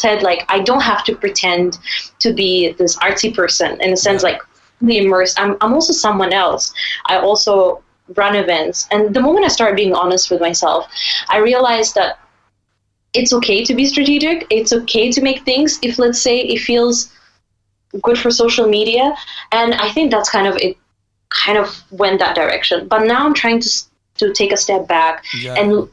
said like I don't have to pretend to be this artsy person in a sense like fully immersed. I'm I'm also someone else. I also run events. And the moment I started being honest with myself, I realized that it's okay to be strategic. It's okay to make things if let's say it feels good for social media. And I think that's kind of it kind of went that direction. But now I'm trying to to take a step back Yeah. and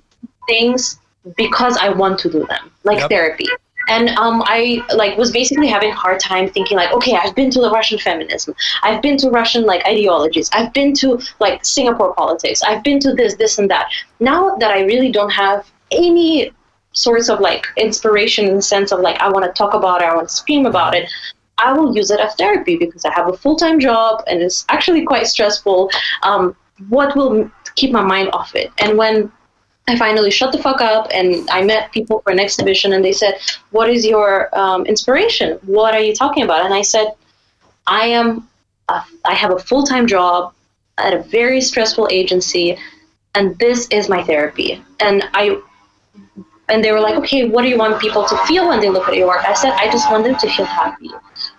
things because I want to do them, like Yep. therapy. And um, I like was basically having a hard time thinking like, okay, I've been to the Russian feminism, I've been to Russian like ideologies, I've been to like Singapore politics, I've been to this, this, and that. Now that I really don't have any sorts of like inspiration in the sense of like I want to talk about it, I want to scream about it. I will use it as therapy because I have a full time job and it's actually quite stressful. Um, what will keep my mind off it? And when I finally shut the fuck up and I met people for an exhibition and they said, What is your um, inspiration? What are you talking about? And I said, I am, a, I have a full time job at a very stressful agency and this is my therapy. And I, and they were like, okay, what do you want people to feel when they look at your work? I said, I just want them to feel happy.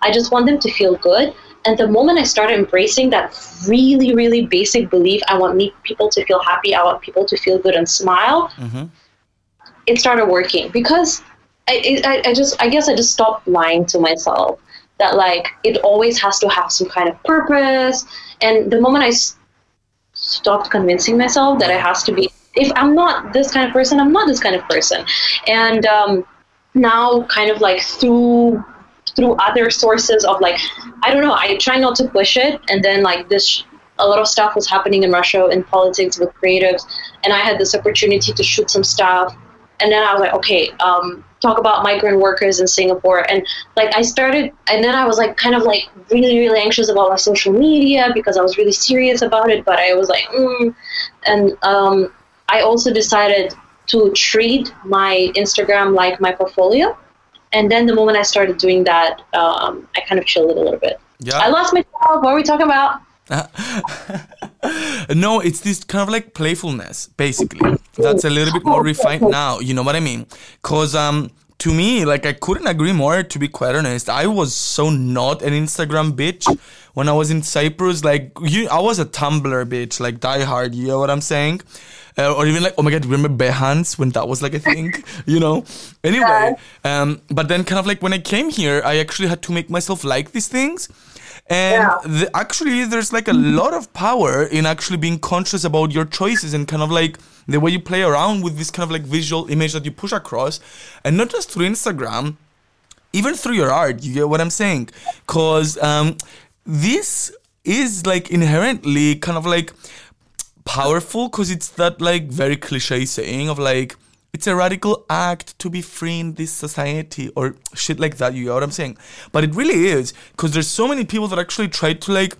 I just want them to feel good. And the moment I started embracing that really, really basic belief, I want me, people to feel happy, I want people to feel good and smile, mm-hmm. it started working because I, I, I just, I guess I just stopped lying to myself that like it always has to have some kind of purpose. And the moment I s- stopped convincing myself that it has to be, if I'm not this kind of person, I'm not this kind of person. And um, now, kind of like through through other sources of like I don't know. I try not to push it, and then like this, a lot of stuff was happening in Russia in politics with creatives, and I had this opportunity to shoot some stuff, and then I was like, okay, um, talk about migrant workers in Singapore, and like I started, and then I was like kind of like really really anxious about my social media because I was really serious about it, but I was like, mm. and um, I also decided to treat my Instagram like my portfolio. And then the moment I started doing that, um, I kind of chilled it a little bit. Yeah. I lost myself. What are we talking about? No, it's this kind of like playfulness, basically. That's a little bit more refined now. You know what I mean? Cause um, to me, like I couldn't agree more. To be quite honest, I was so not an Instagram bitch when I was in Cyprus. Like you, I was a Tumblr bitch, like die hard. You know what I'm saying? Uh, or even like, oh my god, remember Behance when that was like a thing, you know? Anyway, um, but then kind of like when I came here, I actually had to make myself like these things. And Yeah. the, actually, there's like a lot of power in actually being conscious about your choices and kind of like the way you play around with this kind of like visual image that you push across, and not just through Instagram, even through your art. You get what I'm saying? Because um, this is like inherently kind of like powerful because it's that like very cliche saying of like it's a radical act to be free in this society or shit like that you know what i'm saying but it really is because there's so many people that actually try to like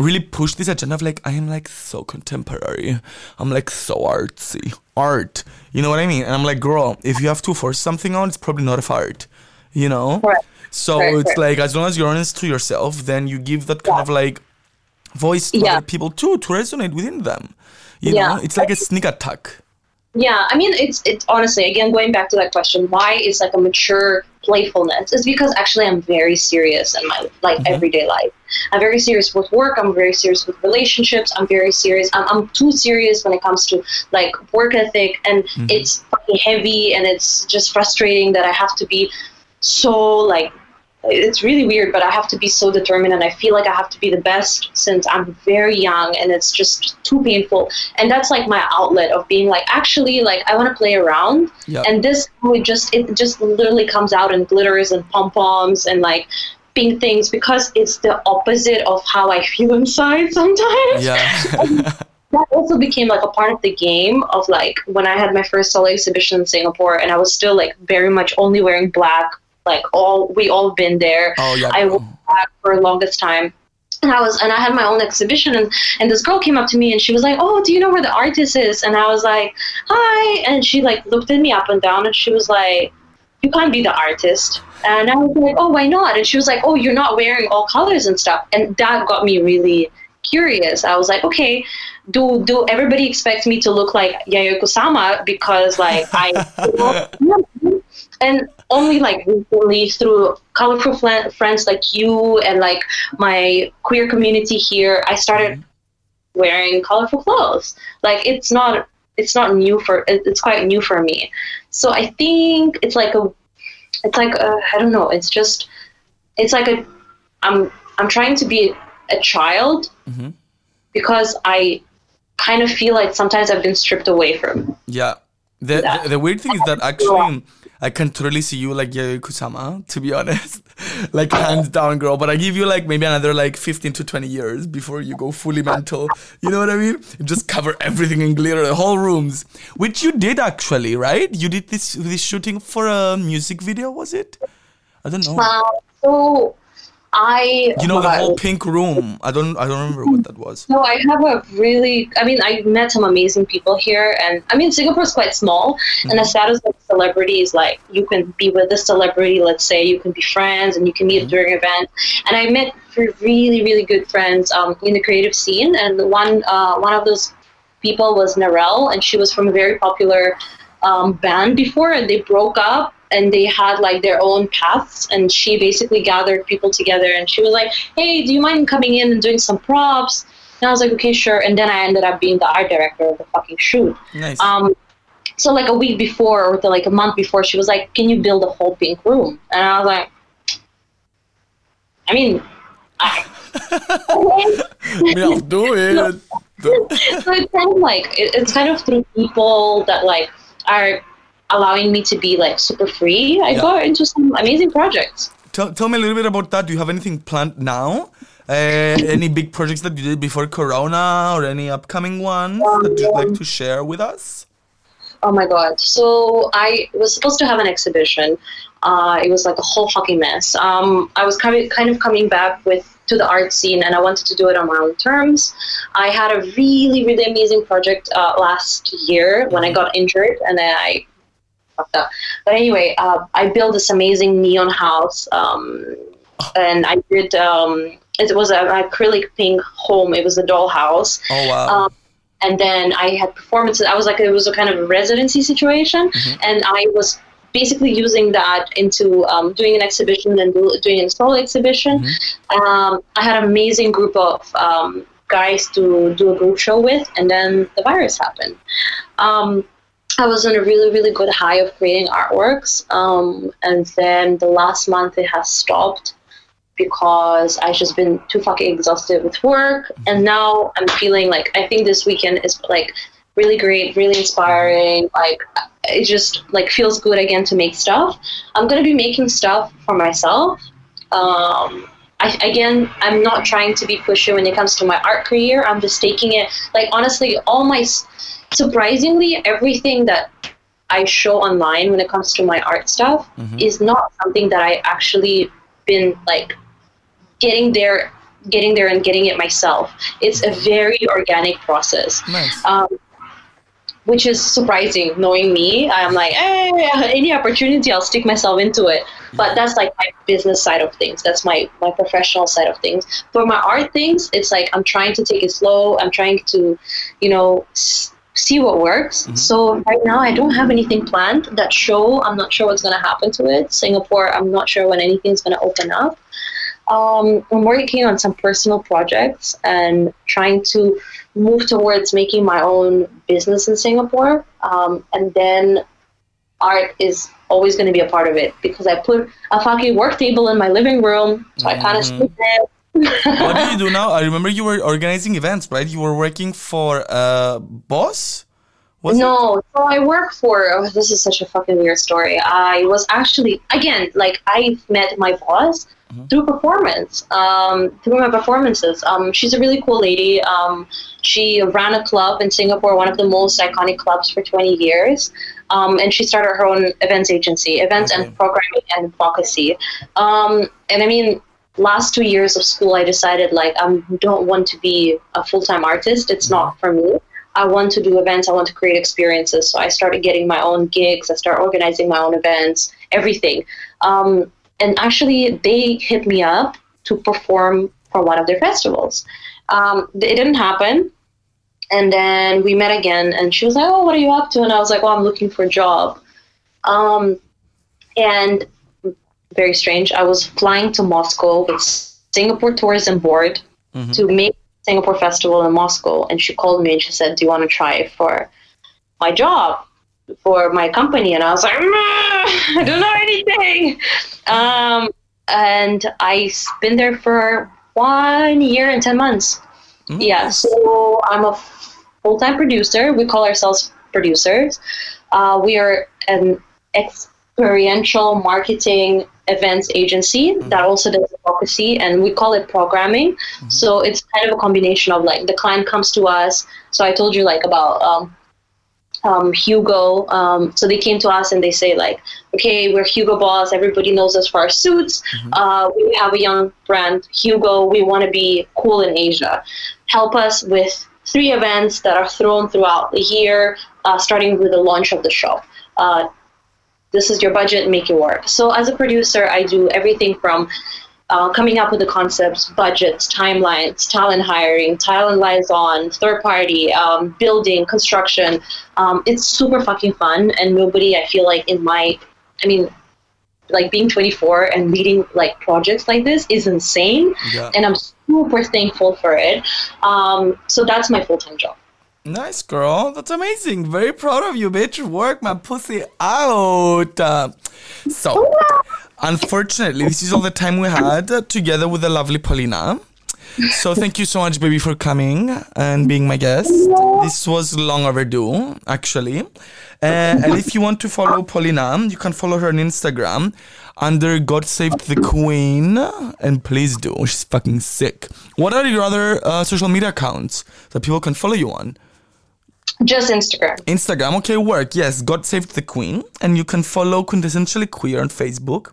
really push this agenda of like i am like so contemporary i'm like so artsy art you know what i mean and i'm like girl if you have to force something on it's probably not of art you know Right. so Right, it's right. like as long as you're honest to yourself then you give that kind Yeah. of like voice to Yeah. other people too to resonate within them. You Yeah. know, it's like a sneak attack. Yeah, I mean, it's it's honestly again going back to that question, why is like a mature playfulness? Is because actually I'm very serious in my like mm-hmm. everyday life. I'm very serious with work. I'm very serious with relationships. I'm very serious. I'm, I'm too serious when it comes to like work ethic, and mm-hmm. it's fucking heavy, and it's just frustrating that I have to be so like it's really weird, but I have to be so determined, and I feel like I have to be the best since I'm very young, and it's just too painful. And that's like my outlet of being like, actually, like I want to play around, Yeah. and this would just it just literally comes out in glitters and pom poms and like pink things because it's the opposite of how I feel inside sometimes Yeah. that also became like a part of the game of like when I had my first solo exhibition in Singapore and I was still like very much only wearing black. Like all we all been there. Oh, yeah. I for the longest time. And I was and I had my own exhibition and, and this girl came up to me and she was like, Oh, do you know where the artist is? And I was like, Hi and she like looked at me up and down and she was like, You can't be the artist. And I was like, Oh, why not? And she was like, Oh, you're not wearing all colors and stuff. And that got me really curious. I was like, okay, do do everybody expect me to look like Yayoi Kusama because like I and only like recently through colorful fl- friends like you and like my queer community here, I started mm-hmm. wearing colorful clothes. Like it's not it's not new for it's quite new for me. So I think it's like a it's like I I don't know. It's just it's like a I'm I'm trying to be a child mm-hmm. because I kind of feel like sometimes I've been stripped away from. yeah. The, Yeah. the the weird thing is that actually I can totally see you like Yayoi Kusama, to be honest. like hands down girl. But I give you like maybe another like fifteen to twenty years before you go fully mental. You know what I mean? Just cover everything in glitter, the whole rooms. Which you did actually, right? You did this this shooting for a music video, was it? I don't know. Uh, so I You know the whole pink room. I don't. I don't remember what that was. No, I have a really. I mean, I met some amazing people here, and I mean, Singapore's quite small, and the status of celebrity is like you can be with a celebrity. Let's say you can be friends, and you can meet during events. And I met three really, really good friends um, in the creative scene, and one uh, one of those people was Narelle, and she was from a very popular um, band before, and they broke up. And they had like their own paths, and she basically gathered people together. And she was like, "Hey, do you mind coming in and doing some props?" And I was like, okay, sure. And then I ended up being the art director of the fucking shoot. Nice. Um, so like a week before or like a month before, she was like, can you build a whole pink room? And I was like, I mean, I, I I'll do it. so it's kind of like it, it's kind of through people that like are allowing me to be like super free. I Yeah. got into some amazing projects. Tell, tell me a little bit about that. Do you have anything planned now? Uh, any big projects that you did before Corona or any upcoming ones that you'd like to share with us? Oh my god! So I was supposed to have an exhibition. Uh, it was like a whole fucking mess. Um, I was kind of kind of coming back with to the art scene, and I wanted to do it on my own terms. I had a really really amazing project uh, last year when I got injured, and then I fucked up. But anyway, uh, I built this amazing neon house, um, and I did. Um, it was an acrylic pink home. It was a doll house Oh wow. Um, and then I had performances. I was like, it was a kind of a residency situation, and I was basically using that into um, doing an exhibition and do, doing a solo exhibition. Um, I had an amazing group of um, guys to do a group show with, and then the virus happened. I was on a really, really good high of creating artworks, um, and then the last month it has stopped because I've just been too fucking exhausted with work. And now I'm feeling like I think this weekend is like really great, really inspiring. Like it just like feels good again to make stuff. I'm gonna be making stuff for myself. Um, I, again, I'm not trying to be pushy when it comes to my art career. I'm just taking it like honestly, all my surprisingly everything that I show online when it comes to my art stuff is not something that I actually been like getting there getting there and getting it myself. It's a very organic process. Nice. um, which is surprising. Knowing me i'm like hey, any opportunity i'll stick myself into it. But that's like my business side of things. That's my my professional side of things. For my art things it's like i'm trying to take it slow. I'm trying to you know s- see what works. So right now i don't have anything planned that show. I'm not sure what's going to happen to it. Singapore i'm not sure when anything's going to open up. Um, I'm working on some personal projects and trying to move towards making my own business in Singapore. Um, and then art is always going to be a part of it because I put a fucking work table in my living room, so I kind of sleep there. What do you do now? I remember you were organizing events, right? You were working for uh, Boss. Was it? no, so I work for. Oh, this is such a fucking weird story. I was actually again like I met my boss through performance, um, through my performances. Um, she's a really cool lady. Um, she ran a club in Singapore, one of the most iconic clubs for 20 years. Um, and she started her own events agency, events Okay. and programming and advocacy. Um, and I mean, last two years of school, I decided like I don't want to be a full time artist. It's not for me. I want to do events. I want to create experiences. So I started getting my own gigs. I started organizing my own events, everything. Um, and actually, they hit me up to perform for one of their festivals. Um, it didn't happen. And then we met again, and she was like, "Oh, what are you up to?" And I was like, "Well, I'm looking for a job." Um, and very strange. I was flying to Moscow with Singapore Tourism Board to make Singapore Festival in Moscow, and she called me and she said, "Do you want to try for my job for my company?" And I was like, "Nah, "I don't know anything." Um, and I've been there for one year and ten months. Yeah, so I'm a full time producer. We call ourselves producers. Uh, we are an experiential marketing events agency that also does advocacy, and we call it programming. So it's kind of a combination of like the client comes to us. So I told you like about um, um, Hugo. Um, so they came to us and they say like, okay, we're Hugo Boss. Everybody knows us for our suits. Uh, we have a young brand, Hugo. We want to be cool in Asia. Help us with three events that are thrown throughout the year, uh, starting with the launch of the show. Uh, this is your budget, make it work. So as a producer, I do everything from uh, coming up with the concepts, budgets, timelines, talent hiring, talent liaison, third party, um, building, construction. Um, it's super fucking fun, and nobody, I feel like, in my, I mean, like being 24 and leading like projects like this is insane, Yeah. and I'm super thankful for it. Um, so that's my full time job. Nice girl. That's amazing. Very proud of you, bitch. Work my pussy out. Uh, so, unfortunately, this is all the time we had uh, together with the lovely Paulina. So, thank you so much, baby, for coming and being my guest. This was long overdue, actually. Uh, and if you want to follow Paulina, you can follow her on Instagram under God Saved the Queen. And please do. She's fucking sick. What are your other uh, social media accounts that people can follow you on? Just Instagram. Instagram, okay, work. Yes, God Saved the Queen. And you can follow Quintessentially Queer on Facebook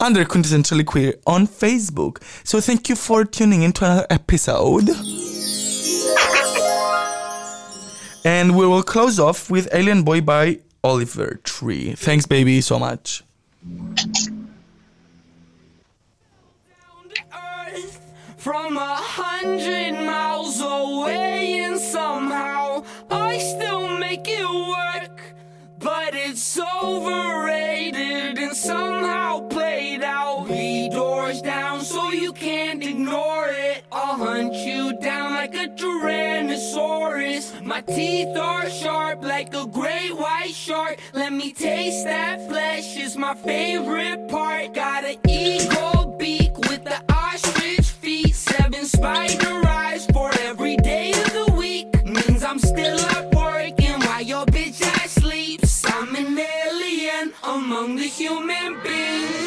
under Quintessentially Queer on Facebook. So thank you for tuning into another episode. And we will close off with Alien Boy by Oliver Tree. Thanks, baby, so much. From a hundred miles away and somehow I still make it work. But it's overrated and somehow played out. The doors down so you can't ignore it. I'll hunt you down like a tyrannosaurus. My teeth are sharp like a great white shark. Let me taste that flesh is my favorite part. Gotta eat seven spider eyes for every day of the week. Means I'm still up working while your bitch ass sleeps. I'm an alien among the human beings.